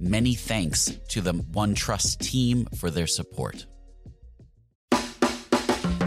Many thanks to the OneTrust team for their support.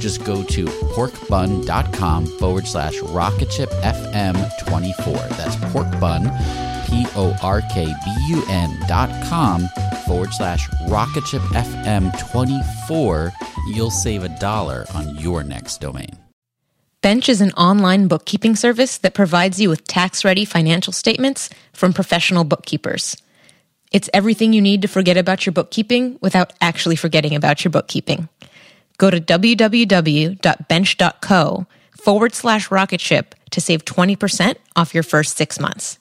Just go to porkbun.com forward slash rocketshipfm24. That's porkbun, P O R K B U N dot com forward slash rocketshipfm24. You'll save a dollar on your next domain. Bench is an online bookkeeping service that provides you with tax ready financial statements from professional bookkeepers. It's everything you need to forget about your bookkeeping without actually forgetting about your bookkeeping. Go to www.bench.co forward slash rocketship to save 20% off your first six months.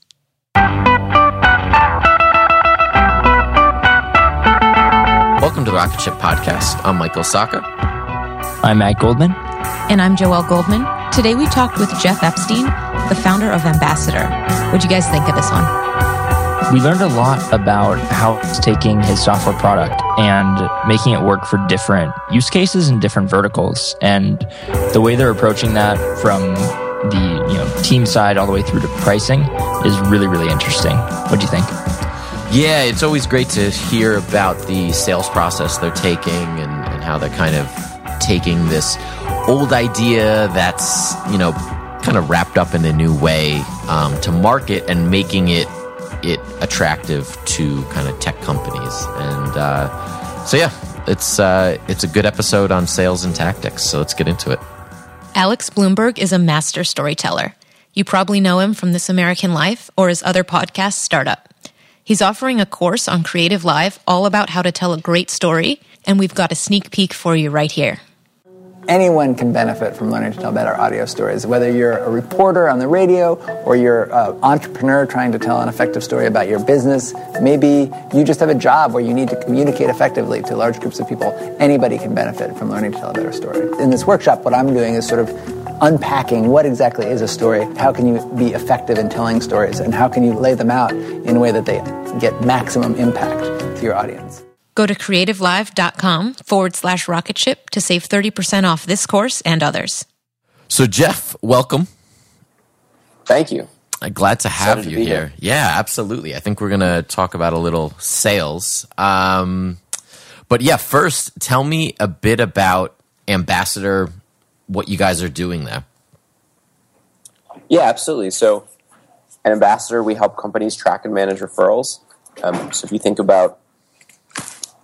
Welcome to the Rocket Ship Podcast. I'm Michael Sacca. I'm Matt Goldman. And I'm Joelle Goldman. Today we talked with Jeff Epstein, the founder of Ambassador. What'd you guys think of this one? We learned a lot about how he's taking his software product and making it work for different use cases and different verticals. And the way they're approaching that from the you know team side all the way through to pricing is really, really interesting. What do you think? Yeah, it's always great to hear about the sales process they're taking and, and how they're kind of taking this old idea that's, you know, kind of wrapped up in a new way um, to market and making it it attractive to kind of tech companies. And uh, so, yeah, it's uh, it's a good episode on sales and tactics. So let's get into it. Alex Blumberg is a master storyteller. You probably know him from This American Life or his other podcast, Startup. He's offering a course on Creative Live all about how to tell a great story, and we've got a sneak peek for you right here. Anyone can benefit from learning to tell better audio stories, whether you're a reporter on the radio or you're an entrepreneur trying to tell an effective story about your business. Maybe you just have a job where you need to communicate effectively to large groups of people. Anybody can benefit from learning to tell a better story. In this workshop, what I'm doing is sort of unpacking what exactly is a story, how can you be effective in telling stories, and how can you lay them out in a way that they get maximum impact to your audience. Go to creativelive.com forward slash rocketship to save 30% off this course and others. So, Jeff, welcome. Thank you. Uh, Glad to have Excited you be here. here. Yeah, absolutely. I think we're going to talk about a little sales. Um, but yeah, first, tell me a bit about Ambassador, what you guys are doing there. Yeah, absolutely. So, at Ambassador, we help companies track and manage referrals. Um, so, if you think about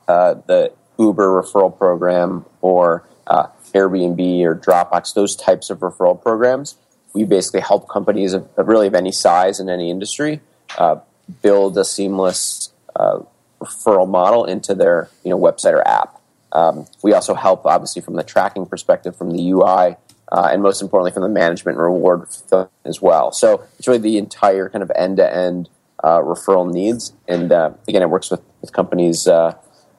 uh, the Uber referral program or uh, Airbnb or Dropbox, those types of referral programs, we basically help companies of, of really of any size in any industry uh, build a seamless uh, referral model into their you know website or app. Um, we also help, obviously, from the tracking perspective, from the UI, uh, and most importantly, from the management and reward as well. So it's really the entire kind of end-to-end uh, referral needs. And again, it works with, with companies,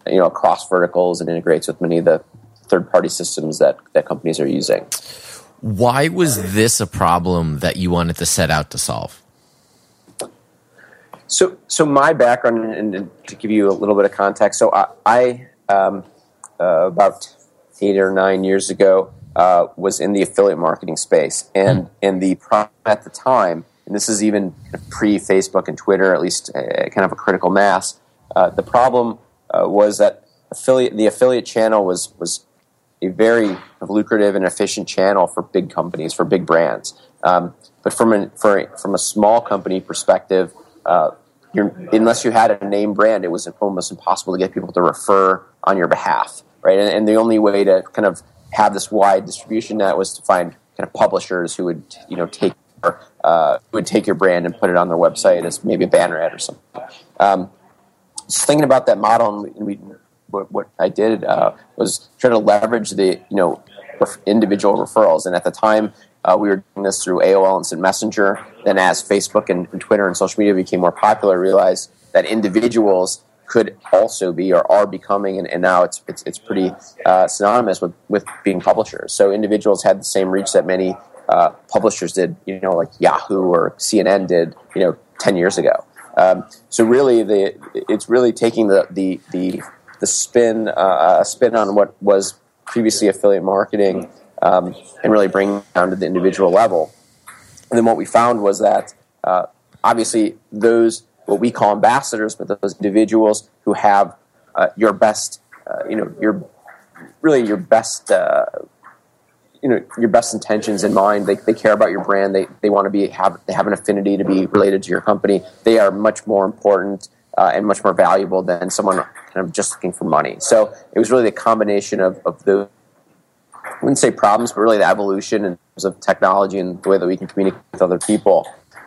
you know, across verticals and integrates with many of the third-party systems that, that companies are using. Why was this a problem that you wanted to set out to solve? So, so my background, and, and to give you a little bit of context, so I, I um, uh, about eight or nine years ago, uh, was in the affiliate marketing space, and and the problem at the time, and this is even pre Facebook and Twitter, at least uh, kind of a critical mass. Uh, the problem uh, was that affiliate the affiliate channel was was a very lucrative and efficient channel for big companies, for big brands. Um, but from a, for, from a small company perspective, uh, unless you had a name brand, it was almost impossible to get people to refer on your behalf, right? And, and the only way to kind of have this wide distribution net was to find kind of publishers who would, you know, take your, uh, would take your brand and put it on their website as maybe a banner ad or something. Um, thinking about that model, and we, what, what I did uh, was try to leverage the you know individual referrals. And at the time, uh, we were doing this through AOL Instant Messenger. Then, as Facebook and, and Twitter and social media became more popular, I realized that individuals could also be or are becoming, and, and now it's it's, it's pretty uh, synonymous with, with being publishers. So individuals had the same reach that many uh, publishers did, you know, like Yahoo or CNN did, you know, ten years ago. Um, so really, the it's really taking the the the, the spin uh, spin on what was previously affiliate marketing um, and really bringing down to the individual level. And then what we found was that uh, obviously those what we call ambassadors, but those individuals who have uh, your best, uh, you know, your really your best uh, you know your best intentions in mind. They, they care about your brand. They, they want to be have they have an affinity to be related to your company. They are much more important uh, and much more valuable than someone kind of just looking for money. So it was really the combination of of the I wouldn't say problems, but really the evolution in terms of technology and the way that we can communicate with other people,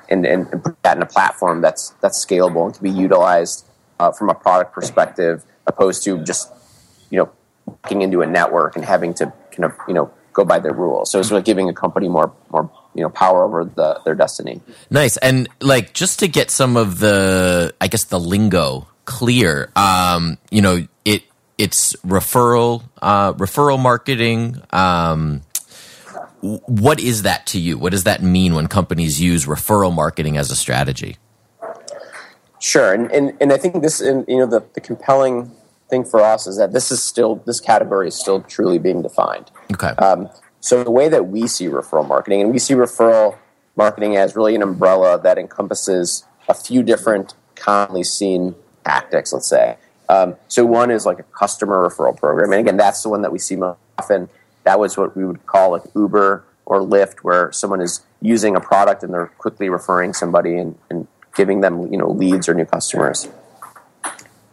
and, and, and put that in a platform that's that's scalable and can be utilized uh, from a product perspective, opposed to just you know walking into a network and having to kind of you know go by their rules. So it's like giving a company more more you know power over the, their destiny. Nice. And like just to get some of the I guess the lingo clear, um, you know, it it's referral uh, referral marketing. Um, what is that to you? What does that mean when companies use referral marketing as a strategy? Sure, and and, and I think this, and, you know, the, the compelling thing for us is that this is still this category is still truly being defined. Okay. Um, so the way that we see referral marketing, and we see referral marketing as really an umbrella that encompasses a few different commonly seen tactics. Let's say. Um, so one is like a customer referral program, and again, that's the one that we see most often. That was what we would call like Uber or Lyft, where someone is using a product and they're quickly referring somebody and, and giving them you know leads or new customers.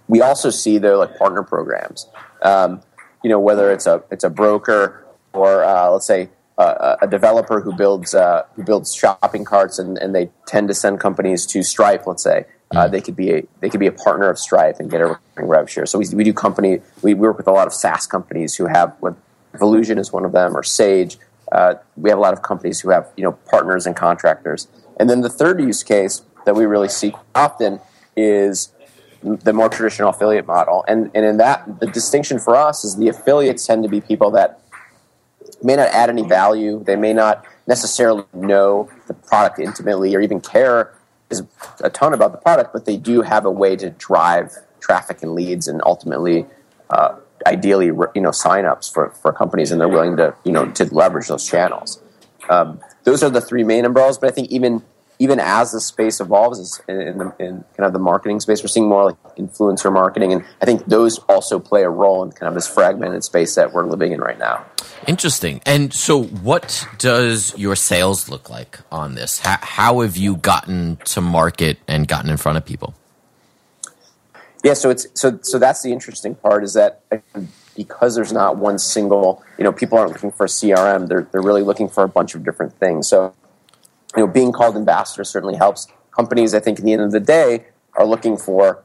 We also see though like partner programs. Um, you know whether it's a it's a broker or uh, let's say uh, a developer who builds uh, who builds shopping carts and, and they tend to send companies to Stripe. Let's say uh, they could be a, they could be a partner of Stripe and get a rev share. So we, we do company we work with a lot of SaaS companies who have what Evolution is one of them or Sage. Uh, we have a lot of companies who have you know partners and contractors. And then the third use case that we really see often is the more traditional affiliate model. And and in that the distinction for us is the affiliates tend to be people that may not add any value. They may not necessarily know the product intimately or even care a ton about the product, but they do have a way to drive traffic and leads and ultimately, uh, ideally, you know, signups for, for companies, and they're willing to you know to leverage those channels. Um, those are the three main umbrellas, but I think even even as the space evolves in, in, the, in kind of the marketing space, we're seeing more like influencer marketing, and I think those also play a role in kind of this fragmented space that we're living in right now. Interesting. And so, what does your sales look like on this? How, how have you gotten to market and gotten in front of people? Yeah, so it's so so that's the interesting part is that because there's not one single, you know, people aren't looking for a CRM. They're they're really looking for a bunch of different things. So, you know, being called ambassador certainly helps. Companies, I think, at the end of the day, are looking for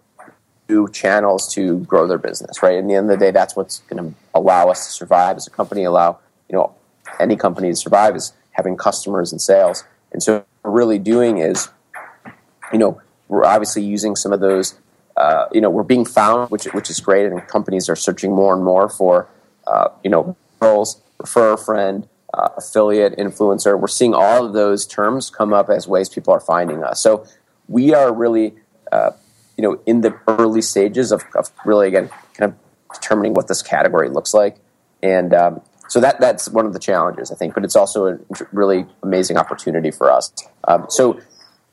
new channels to grow their business. Right. At the end of the day, that's what's going to allow us to survive as a company. Allow you know any company to survive is having customers and sales. And so, what we're really doing is, you know, we're obviously using some of those uh, you know, we're being found, which which is great, and companies are searching more and more for, uh, you know, referrals, refer a friend, uh, affiliate, influencer. We're seeing all of those terms come up as ways people are finding us. So we are really, uh, you know, in the early stages of, of, really again kind of determining what this category looks like, and um, so that that's one of the challenges I think, but it's also a really amazing opportunity for us. Um, so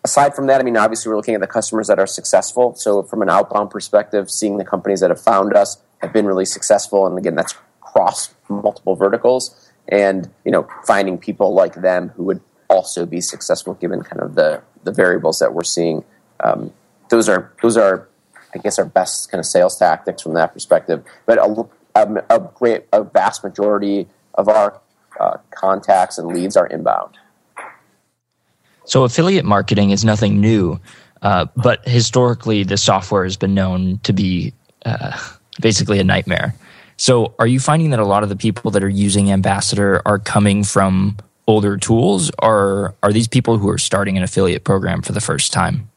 aside from that, I mean, obviously, we're looking at the customers that are successful. So, from an outbound perspective, seeing the companies that have found us have been really successful, and again, that's across multiple verticals, and you know, finding people like them who would also be successful given kind of the the variables that we're seeing. Um, those are those are, I guess, our best kind of sales tactics from that perspective. But a, a, a great, a vast majority of our uh, contacts and leads are inbound. So affiliate marketing is nothing new, uh, but historically the software has been known to be uh, basically a nightmare. So are you finding that a lot of the people that are using Ambassador are coming from older tools, or are these people who are starting an affiliate program for the first time?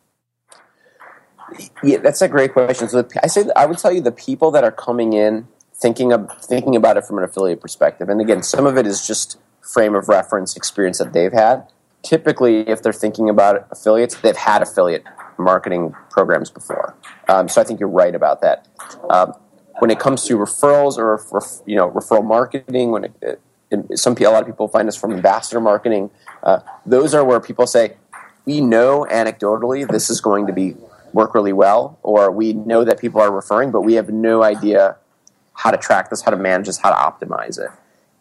Yeah, that's a great question. So I say I would tell you the people that are coming in thinking of thinking about it from an affiliate perspective, and again, some of it is just frame of reference experience that they've had typically, if they're thinking about affiliates, they've had affiliate marketing programs before. Um, so I think you're right about that. Um, when it comes to referrals or you know referral marketing, when it, it, some a lot of people find us from ambassador marketing, uh, those are where people say we know anecdotally this is going to be work really well, or we know that people are referring, but we have no idea how to track this, how to manage this, how to optimize it.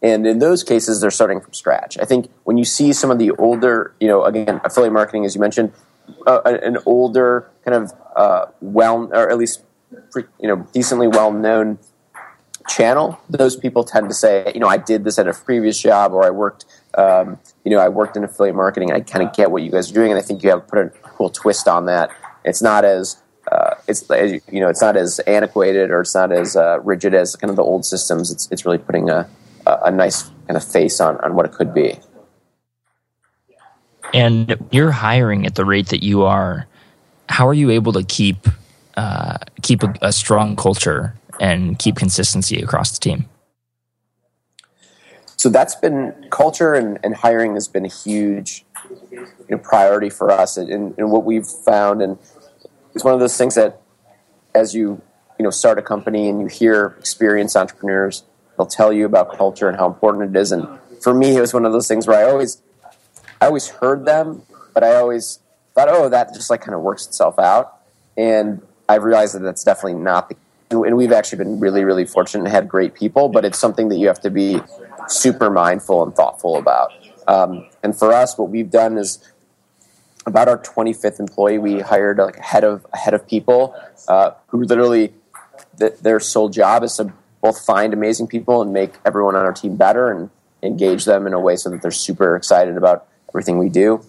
And in those cases, they're starting from scratch. I think when you see some of the older, you know, again, affiliate marketing, as you mentioned, uh, an older kind of uh, well, or at least you know, decently well known channel, those people tend to say, you know, I did this at a previous job, or I worked, um, you know, I worked in affiliate marketing. I kind of get what you guys are doing, and I think you have put a cool twist on that. It's not as uh, it's you know, it's not as antiquated or it's not as uh, rigid as kind of the old systems. It's it's really putting a a, nice kind of face on, on what it could be. And you're hiring at the rate that you are. How are you able to keep uh, keep a, a, strong culture and keep consistency across the team? So that's been culture and, and hiring has been a huge you know, priority for us. And, and what we've found, and it's one of those things that as you you know start a company and you hear experienced entrepreneurs They'll tell you about culture and how important it is. And for me, it was one of those things where I always, I always heard them, but I always thought, oh, that just like kind of works itself out. And I realized that that's definitely not the. And we've actually been really, really fortunate and had great people, but it's something that you have to be super mindful and thoughtful about. Um, and for us, what we've done is about our 25th employee, we hired a head of a head of people uh, who literally th- their sole job is to both find amazing people and make everyone on our team better and engage them in a way so that they're super excited about everything we do.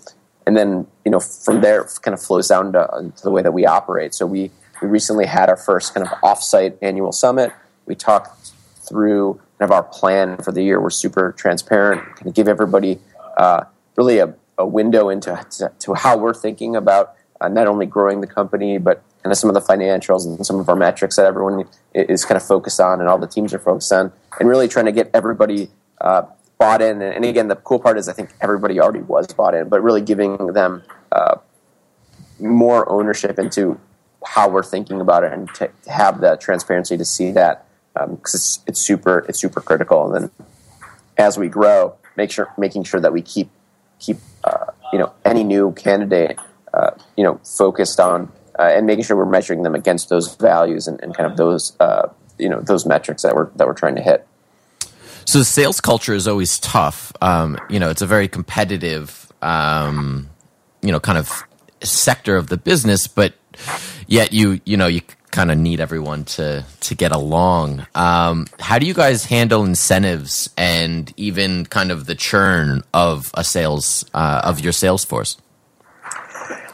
And then, you know, from there, kind of flows down to, to the way that we operate. So we, we recently had our first kind of offsite annual summit. We talked through kind of our plan for the year. We're super transparent, kind of give everybody uh, really a, a, window into to, how we're thinking about uh, not only growing the company, but kind of some of the financials and some of our metrics that everyone is kind of focused on and all the teams are focused on, and really trying to get everybody uh, bought in. And again, the cool part is I think everybody already was bought in, but really giving them uh, more ownership into how we're thinking about it and to have the transparency to see that because um, it's, it's super it's super critical. And then as we grow, make sure making sure that we keep keep uh, you know any new candidate uh, you know focused on uh, and making sure we're measuring them against those values and, and kind of those uh, you know those metrics that we're that we're trying to hit. So the sales culture is always tough. Um, you know, it's a very competitive, um, you know, kind of sector of the business, but yet you you know you kind of need everyone to to get along. Um, how do you guys handle incentives and even kind of the churn of a sales uh, of your sales force?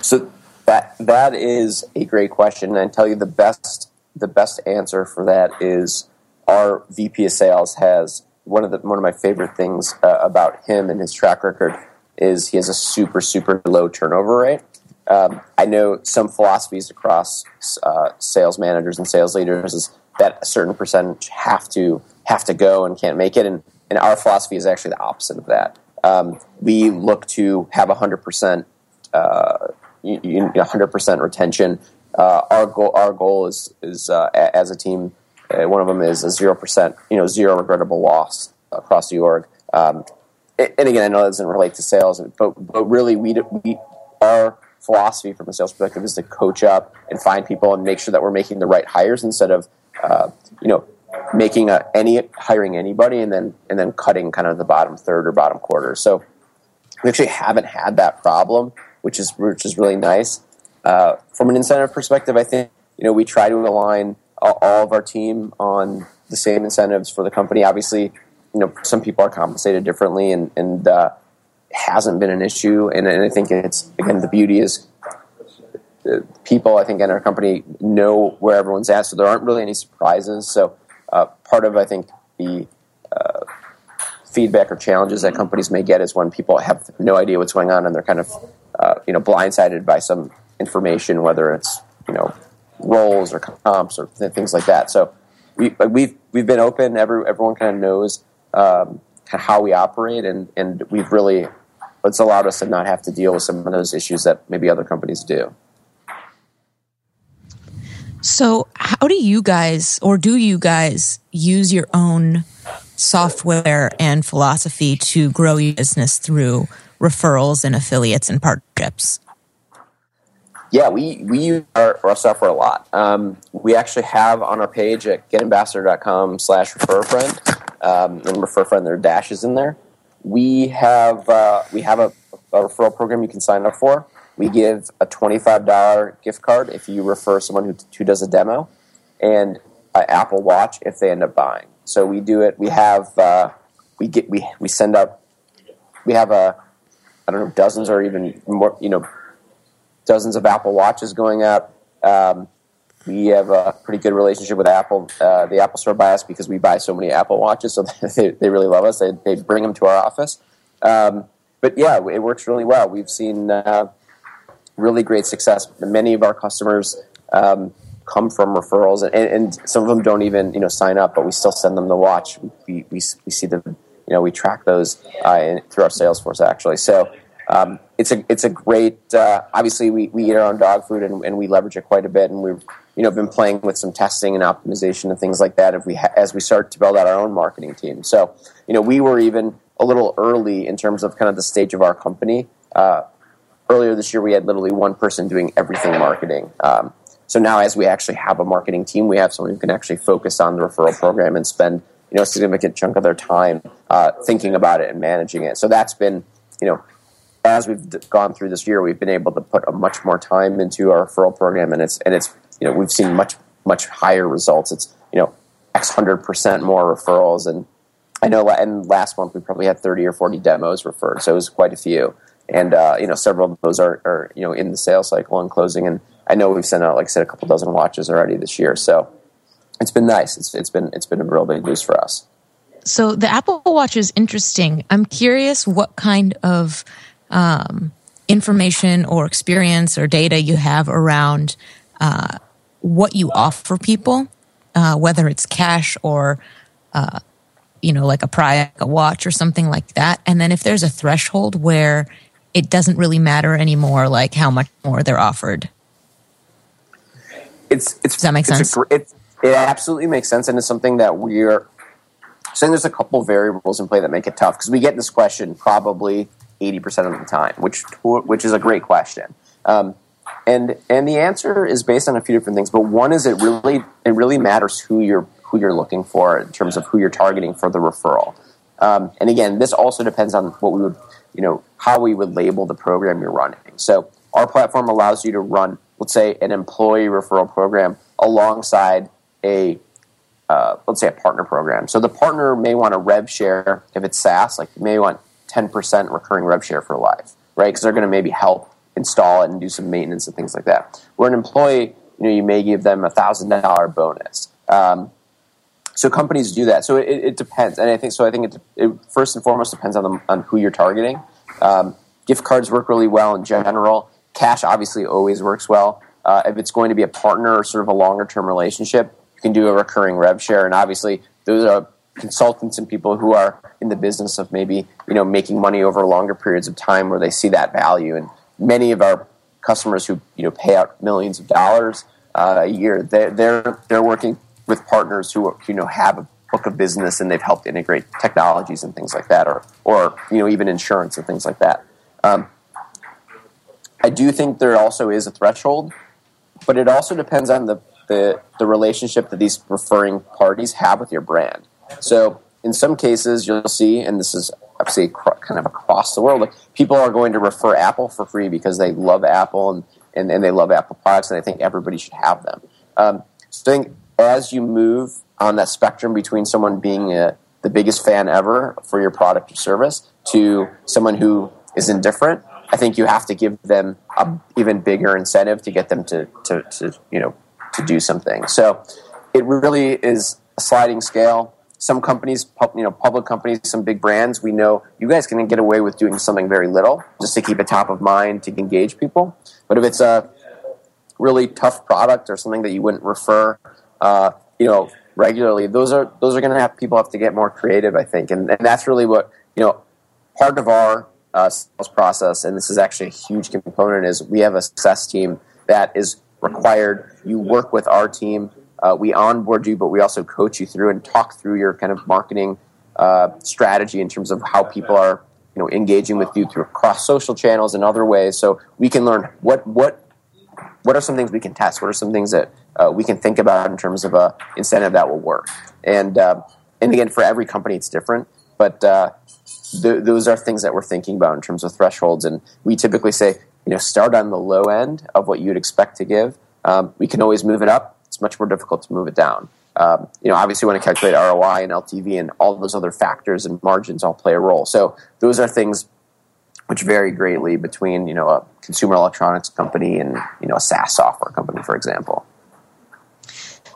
So that that is a great question, and I tell you the best the best answer for that is our VP of Sales has one of the one of my favorite things uh, about him and his track record is he has a super super low turnover rate. Um, I know some philosophies across uh, sales managers and sales leaders is that a certain percentage have to have to go and can't make it, and, and our philosophy is actually the opposite of that. Um, we look to have hundred percent, uh, hundred percent retention. Uh, our goal, our goal is is uh, as a team. Uh, one of them is a zero percent, you know, zero regrettable loss across the org. Um, and again, I know that doesn't relate to sales, but but really, we we our philosophy from a sales perspective is to coach up and find people and make sure that we're making the right hires instead of uh, you know making a, any hiring anybody and then and then cutting kind of the bottom third or bottom quarter. So we actually haven't had that problem, which is which is really nice. Uh, from an incentive perspective, I think you know we try to align all, of our team on the same incentives for the company. Obviously, you know some people are compensated differently, and and uh, hasn't been an issue. And, and I think it's again the beauty is people I think in our company know where everyone's at, so there aren't really any surprises. So uh, part of I think the uh, feedback or challenges that companies may get is when people have no idea what's going on and they're kind of uh, you know blindsided by some information, whether it's you know roles or comps or things like that. So we, we've we've been open. Every, everyone kind of knows um, how we operate, and and we've really it's allowed us to not have to deal with some of those issues that maybe other companies do. So, how do you guys, or do you guys, use your own software and philosophy to grow your business through referrals and affiliates and partnerships? Yeah, we, we use our, our software a lot. Um, we actually have on our page at getambassador.com slash refer friend, um, and refer friend, there are dashes in there. We have, uh, we have a, a referral program you can sign up for we give a $25 gift card if you refer someone who, who does a demo and an Apple Watch if they end up buying. So we do it. We have, uh, we get, we, we send out, we have a, I don't know, dozens or even more, you know, dozens of Apple Watches going up. Um, we have a pretty good relationship with Apple, uh, the Apple Store by us because we buy so many Apple Watches, so they, they really love us. They, they bring them to our office. Um, but yeah, it works really well. We've seen uh, really great success. Many of our customers um, come from referrals, and, and, some of them don't even you know sign up, but we still send them the watch. We, we, we see them, you know, we track those uh, through our Salesforce actually. So um, it's a it's a great. Uh, obviously, we, we eat our own dog food and, and, we leverage it quite a bit, and we've you know been playing with some testing and optimization and things like that. If we ha- as we start to build out our own marketing team, so you know we were even a little early in terms of kind of the stage of our company. Uh, earlier this year we had literally one person doing everything marketing. Um, so now, as we actually have a marketing team, we have someone who can actually focus on the referral program and spend you know a significant chunk of their time uh, thinking about it and managing it. So that's been you know as we've gone through this year, we've been able to put a much more time into our referral program, and it's and it's you know we've seen much much higher results. It's you know x hundred percent more referrals, and I know and last month we probably had thirty or forty demos referred, so it was quite a few and uh, you know several of those are, are you know in the sales cycle and closing. And I know we've sent out, like I said, a couple dozen watches already this year. So it's been nice. It's, it's been it's been a real big boost for us. So the Apple Watch is interesting. I'm curious what kind of um, information or experience or data you have around uh, what you offer people, uh, whether it's cash or uh, you know like a prize, a watch or something like that. And then if there's a threshold where it doesn't really matter anymore, like how much more they're offered. It's it's Does that make sense? A, it, it absolutely makes sense, and it's something that we're saying. There's a couple variables in play that make it tough because we get this question probably eighty percent of the time, which which is a great question. Um, and and the answer is based on a few different things. But one is it really it really matters who you're who you're looking for in terms of who you're targeting for the referral. Um, and again, this also depends on what we would you know how we would label the program you're running. So our platform allows you to run, let's say, an employee referral program alongside a uh, let's say a partner program. So the partner may want a rev share if it's SaaS, like you may want 10% recurring rev share for life, right? Because they're going to maybe help install it and do some maintenance and things like that. Where an employee, you know, you may give them a thousand dollar bonus. Um, so companies do that. So it, it, depends, and I think so. I think it, it first and foremost depends on the, on who you're targeting. Um, gift cards work really well in general. Cash obviously always works well. Uh, if it's going to be a partner or sort of a longer term relationship, you can do a recurring rev share, and obviously those are consultants and people who are in the business of maybe you know making money over longer periods of time where they see that value. And many of our customers who you know pay out millions of dollars uh, a year, they're, they're they're working with partners who you know have a book of business and they've helped integrate technologies and things like that, or or you know even insurance and things like that. Um, I do think there also is a threshold, but it also depends on the, the, the relationship that these referring parties have with your brand. So in some cases, you'll see, and this is obviously kind of across the world, like people are going to refer Apple for free because they love Apple and, and, and they love Apple products, and I think everybody should have them. Um, so I think as you move on that spectrum between someone being a, the biggest fan ever for your product or service to someone who is indifferent, I think you have to give them an even bigger incentive to get them to, to, to, you know to do something. So it really is a sliding scale. Some companies, you know, public companies, some big brands, we know you guys can get away with doing something very little just to keep it top of mind to engage people. But if it's a really tough product or something that you wouldn't refer, uh, you know, regularly, those are those are going to have people have to get more creative, I think, and, and that's really what you know. Part of our uh, sales process, and this is actually a huge component, is we have a success team that is required. You work with our team. Uh, we onboard you, but we also coach you through and talk through your kind of marketing uh, strategy in terms of how people are, you know, engaging with you through cross social channels and other ways. So we can learn what what what are some things we can test. What are some things that uh, we can think about in terms of a incentive that will work. And uh, and again, for every company, it's different. But uh, th- those are things that we're thinking about in terms of thresholds. And we typically say, you know, start on the low end of what you'd expect to give. Um, we can always move it up. It's much more difficult to move it down. Um, you know, obviously, want to calculate ROI and LTV and all those other factors and margins all play a role. So those are things which vary greatly between you know a consumer electronics company and you know a SaaS software company, for example.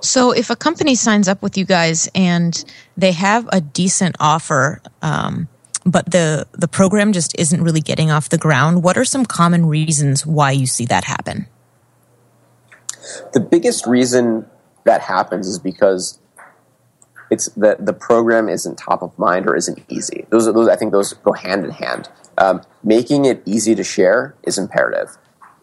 So, if a company signs up with you guys and they have a decent offer, um, but the the program just isn't really getting off the ground, what are some common reasons why you see that happen? The biggest reason that happens is because it's that the program isn't top of mind or isn't easy. Those, are, those I think those go hand in hand. Um, making it easy to share is imperative.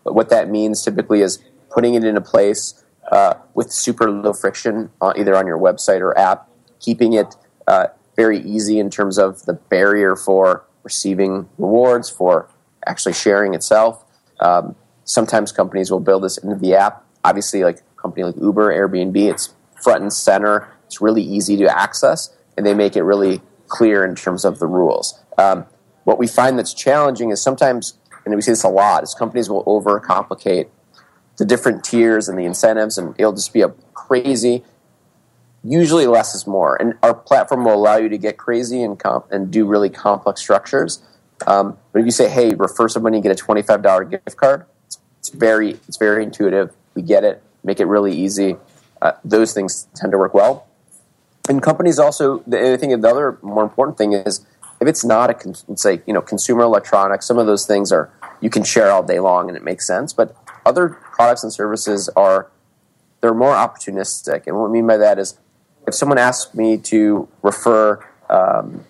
But what that means typically is putting it in a place uh, with super low friction, uh, either on your website or app, keeping it uh, very easy in terms of the barrier for receiving rewards, for actually sharing itself. Um, sometimes companies will build this into the app. Obviously, like a company like Uber, Airbnb, it's front and center. It's really easy to access, and they make it really clear in terms of the rules. Um, what we find that's challenging is sometimes, and we see this a lot, is companies will overcomplicate the different tiers and the incentives, and it'll just be a crazy. Usually, less is more, and our platform will allow you to get crazy and comp- and do really complex structures. Um, but if you say, "Hey, refer somebody and get a twenty-five dollar gift card," it's, it's, very it's very intuitive. We get it. Make it really easy. Uh, those things tend to work well. And companies also, I think the other more important thing is if it's not a say you know consumer electronics, some of those things are you can share all day long and it makes sense. But other products and services are they're more opportunistic, and what I mean by that is if someone asks me to refer, um,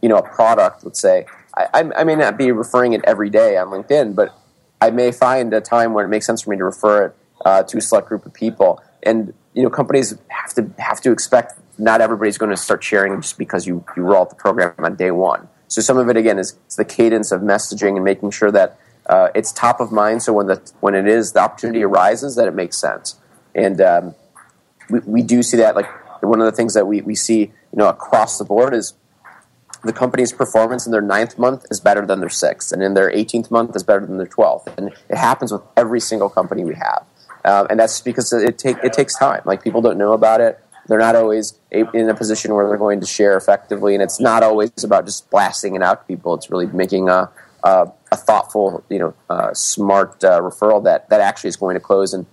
you know, a product, let's say, I, I, may not be referring it every day on LinkedIn, but I may find a time when it makes sense for me to refer it uh, to a select group of people. And you know, companies have to have to expect not everybody's going to start sharing just because you you roll out the program on day one. So some of it again is the cadence of messaging and making sure that uh, it's top of mind. So when the when it is the opportunity arises, that it makes sense. And um, we, we do see that like one of the things that we, we see you know across the board is the company's performance in their ninth month is better than their sixth, and in their 18th month is better than their 12th. And it happens with every single company we have. Um, and that's because it, take, it takes time. Like people don't know about it. They're not always in a position where they're going to share effectively, and it's not always about just blasting it out to people. It's really making a, a, a thoughtful, you know, uh, smart uh, referral that, that actually is going to close and,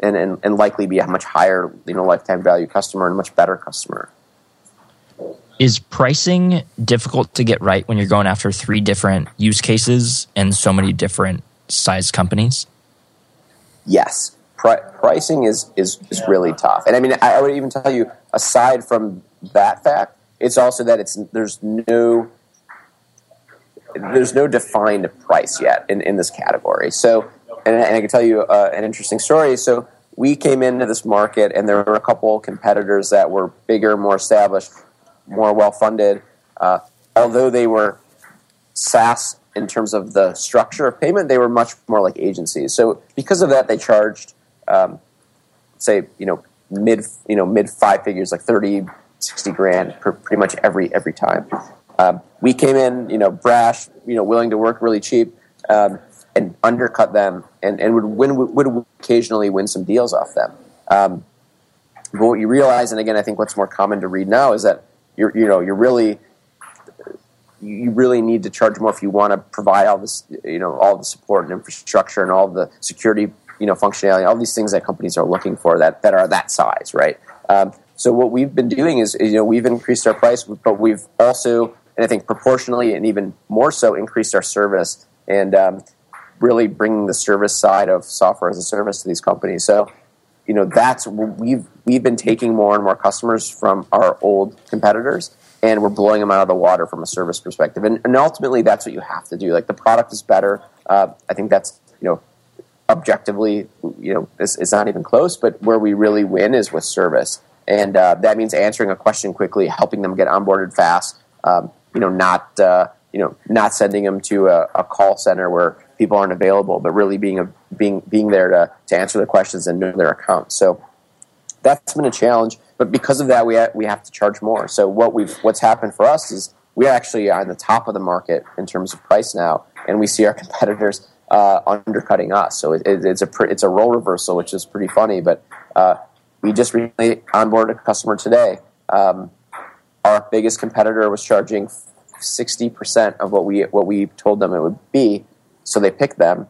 and, and, and likely be a much higher, you know, lifetime value customer and a much better customer. Is pricing difficult to get right when you're going after three different use cases and so many different size companies? Yes, Pri- pricing is, is is really tough. And I mean, I, I would even tell you, aside from that fact, it's also that it's there's no there's no defined price yet in, in this category. So, and, and I can tell you uh, an interesting story. So, we came into this market, and there were a couple competitors that were bigger, more established, more well funded. Uh, although they were SaaS in terms of the structure of payment, they were much more like agencies. So because of that, they charged, um, say, you know, mid, you know, mid five figures, like 30, 60 grand per pretty much every every time. Um, we came in, you know, brash, you know, willing to work really cheap, um, and undercut them, and, and would win would occasionally win some deals off them. Um, but what you realize, and again, I think what's more common to read now is that you're you know you're really you really need to charge more if you want to provide all this you know all the support and infrastructure and all the security you know functionality all these things that companies are looking for that that are that size right? Um, so what we've been doing is you know we've increased our price but we've also and I think proportionally and even more so increased our service and um, really bringing the service side of software as a service to these companies. So you know that's we've we've been taking more and more customers from our old competitors and we're blowing them out of the water from a service perspective. And, and ultimately that's what you have to do. Like the product is better. Uh, i think that's you know objectively you know it's, it's, not even close but where we really win is with service and uh, that means answering a question quickly helping them get onboarded fast um, you know not uh, you know not sending them to a, a call center where people aren't available, but really being a, being being there to, to answer the questions and know their account. So that's been a challenge. But because of that, we ha- we have to charge more. So what we've what's happened for us is we're actually on the top of the market in terms of price now, and we see our competitors uh, undercutting us. So it, it, it's a it's a role reversal, which is pretty funny. But uh, we just recently onboarded a customer today. Um, our biggest competitor was charging sixty percent of what we what we told them it would be, so they picked them.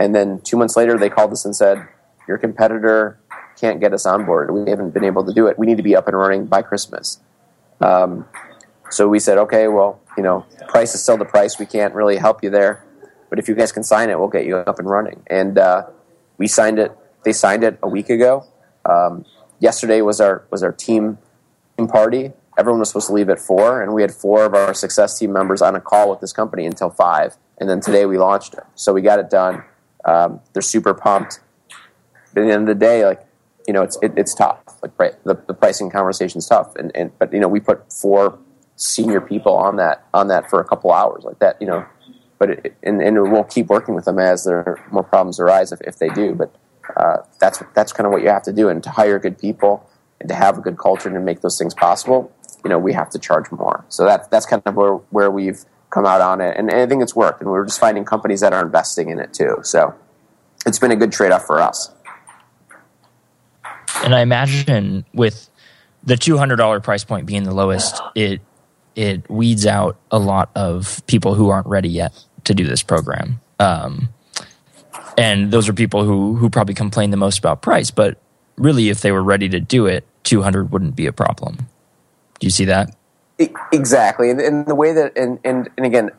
And then two months later, they called us and said, Your competitor can't get us on board. We haven't been able to do it. We need to be up and running by Christmas. Um, so we said, Okay, well, you know, price is still the price. We can't really help you there. But if you guys can sign it, we'll get you up and running. And uh, we signed it. They signed it a week ago. Um, yesterday was our was our team team party. Everyone was supposed to leave at four, and we had four of our success team members on a call with this company until five and then today we launched it. So we got it done. Um, they're super pumped. But at the end of the day, like you know, it's it, it's tough. Like right, the, the pricing conversation is tough, and, and but you know, we put four senior people on that on that for a couple hours, like that. You know, but it, and and we'll keep working with them as there more problems arise if, if they do. But uh, that's that's kind of what you have to do, and to hire good people and to have a good culture and to make those things possible, you know, we have to charge more. So that's that's kind of where where we've come out on it. And, and I think it's worked. And we're just finding companies that are investing in it too. So it's been a good trade off for us. And I imagine with the $200 price point being the lowest, it it weeds out a lot of people who aren't ready yet to do this program. Um, and those are people who who probably complain the most about price, but really if they were ready to do it, 200 wouldn't be a problem. Do you see that? Exactly, and, and the way that, and, and, and again,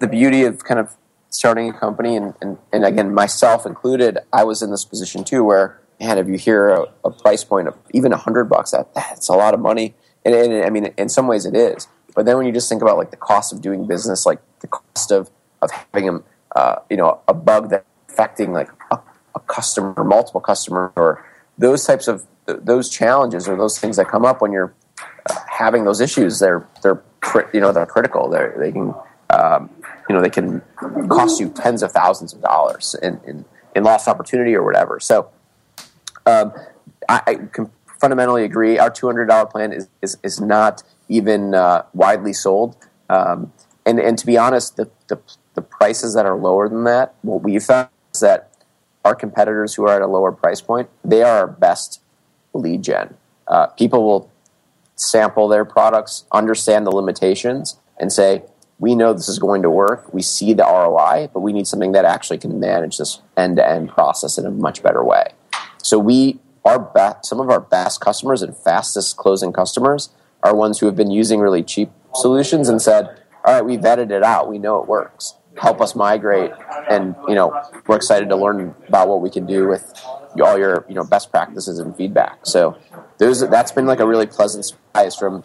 the beauty of kind of starting a company, and, and, and again, myself included, I was in this position too, where man, if you hear a, a price point of even a hundred bucks, that that's a lot of money, and, and, I mean, in some ways it is. But then when you just think about like the cost of doing business, like the cost of of having a uh, you know a bug that affecting like a, a customer, multiple customers, or those types of those challenges or those things that come up when you're having those issues, they're they're you know they're critical. They're, they can um, you know they can cost you tens of thousands of dollars in in, in lost opportunity or whatever. So um, I, I can fundamentally agree. Our two hundred dollar plan is, is is not even uh, widely sold. Um, and and to be honest, the, the the prices that are lower than that, what we found is that our competitors who are at a lower price point, they are our best lead gen. Uh, people will sample their products, understand the limitations, and say, we know this is going to work. We see the ROI, but we need something that actually can manage this end to end process in a much better way. So we our be- some of our best customers and fastest closing customers are ones who have been using really cheap solutions and said, "All right, we vetted it out. We know it works. Help us migrate." And you know, we're excited to learn about what we can do with all your you know best practices and feedback. So there's that's been like a really pleasant surprise from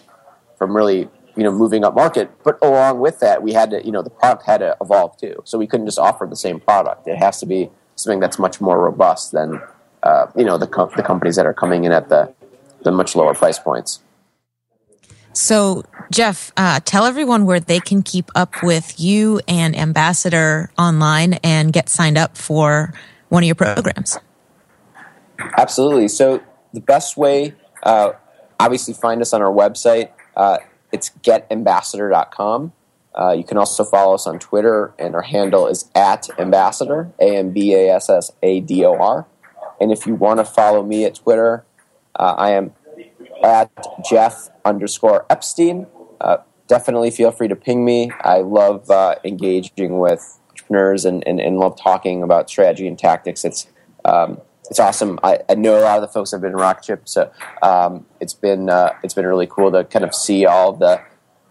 from really you know moving up market. But along with that, we had to you know the product had to evolve too. So we couldn't just offer the same product. It has to be something that's much more robust than uh, you know the com- the companies that are coming in at the the much lower price points. So, Jeff, uh, tell everyone where they can keep up with you and Ambassador online and get signed up for one of your programs. Absolutely. So the best way, uh, obviously, find us on our website. Uh, it's getambassador.com. Uh, you can also follow us on Twitter, and our handle is at ambassador, A M B A S S A D O R. And if you want to follow me at Twitter, uh, I am at Jeff underscore Epstein. Uh, definitely feel free to ping me. I love uh, engaging with entrepreneurs and, and, and, love talking about strategy and tactics. It's um, it's awesome. I, I, know a lot of the folks have been in Rocketship, so um, it's been uh, it's been really cool to kind of see all the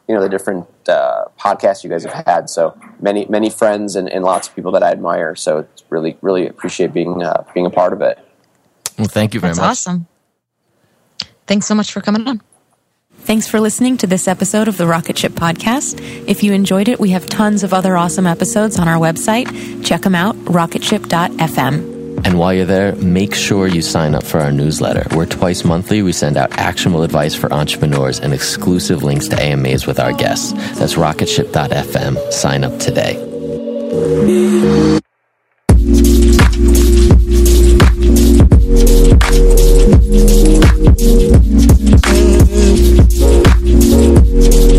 you know the different uh, podcasts you guys have had. So many many friends and, and, lots of people that I admire. So it's really really appreciate being uh, being a part of it. Well, thank you very That's much. Awesome. Thanks so much for coming on. Thanks for listening to this episode of the Rocketship Podcast. If you enjoyed it, we have tons of other awesome episodes on our website. Check them out, rocketship.fm. And while you're there, make sure you sign up for our newsletter. Where twice monthly, we send out actionable advice for entrepreneurs and exclusive links to AMAs with our guests. That's rocketship.fm. Sign up today. Thank you. Thank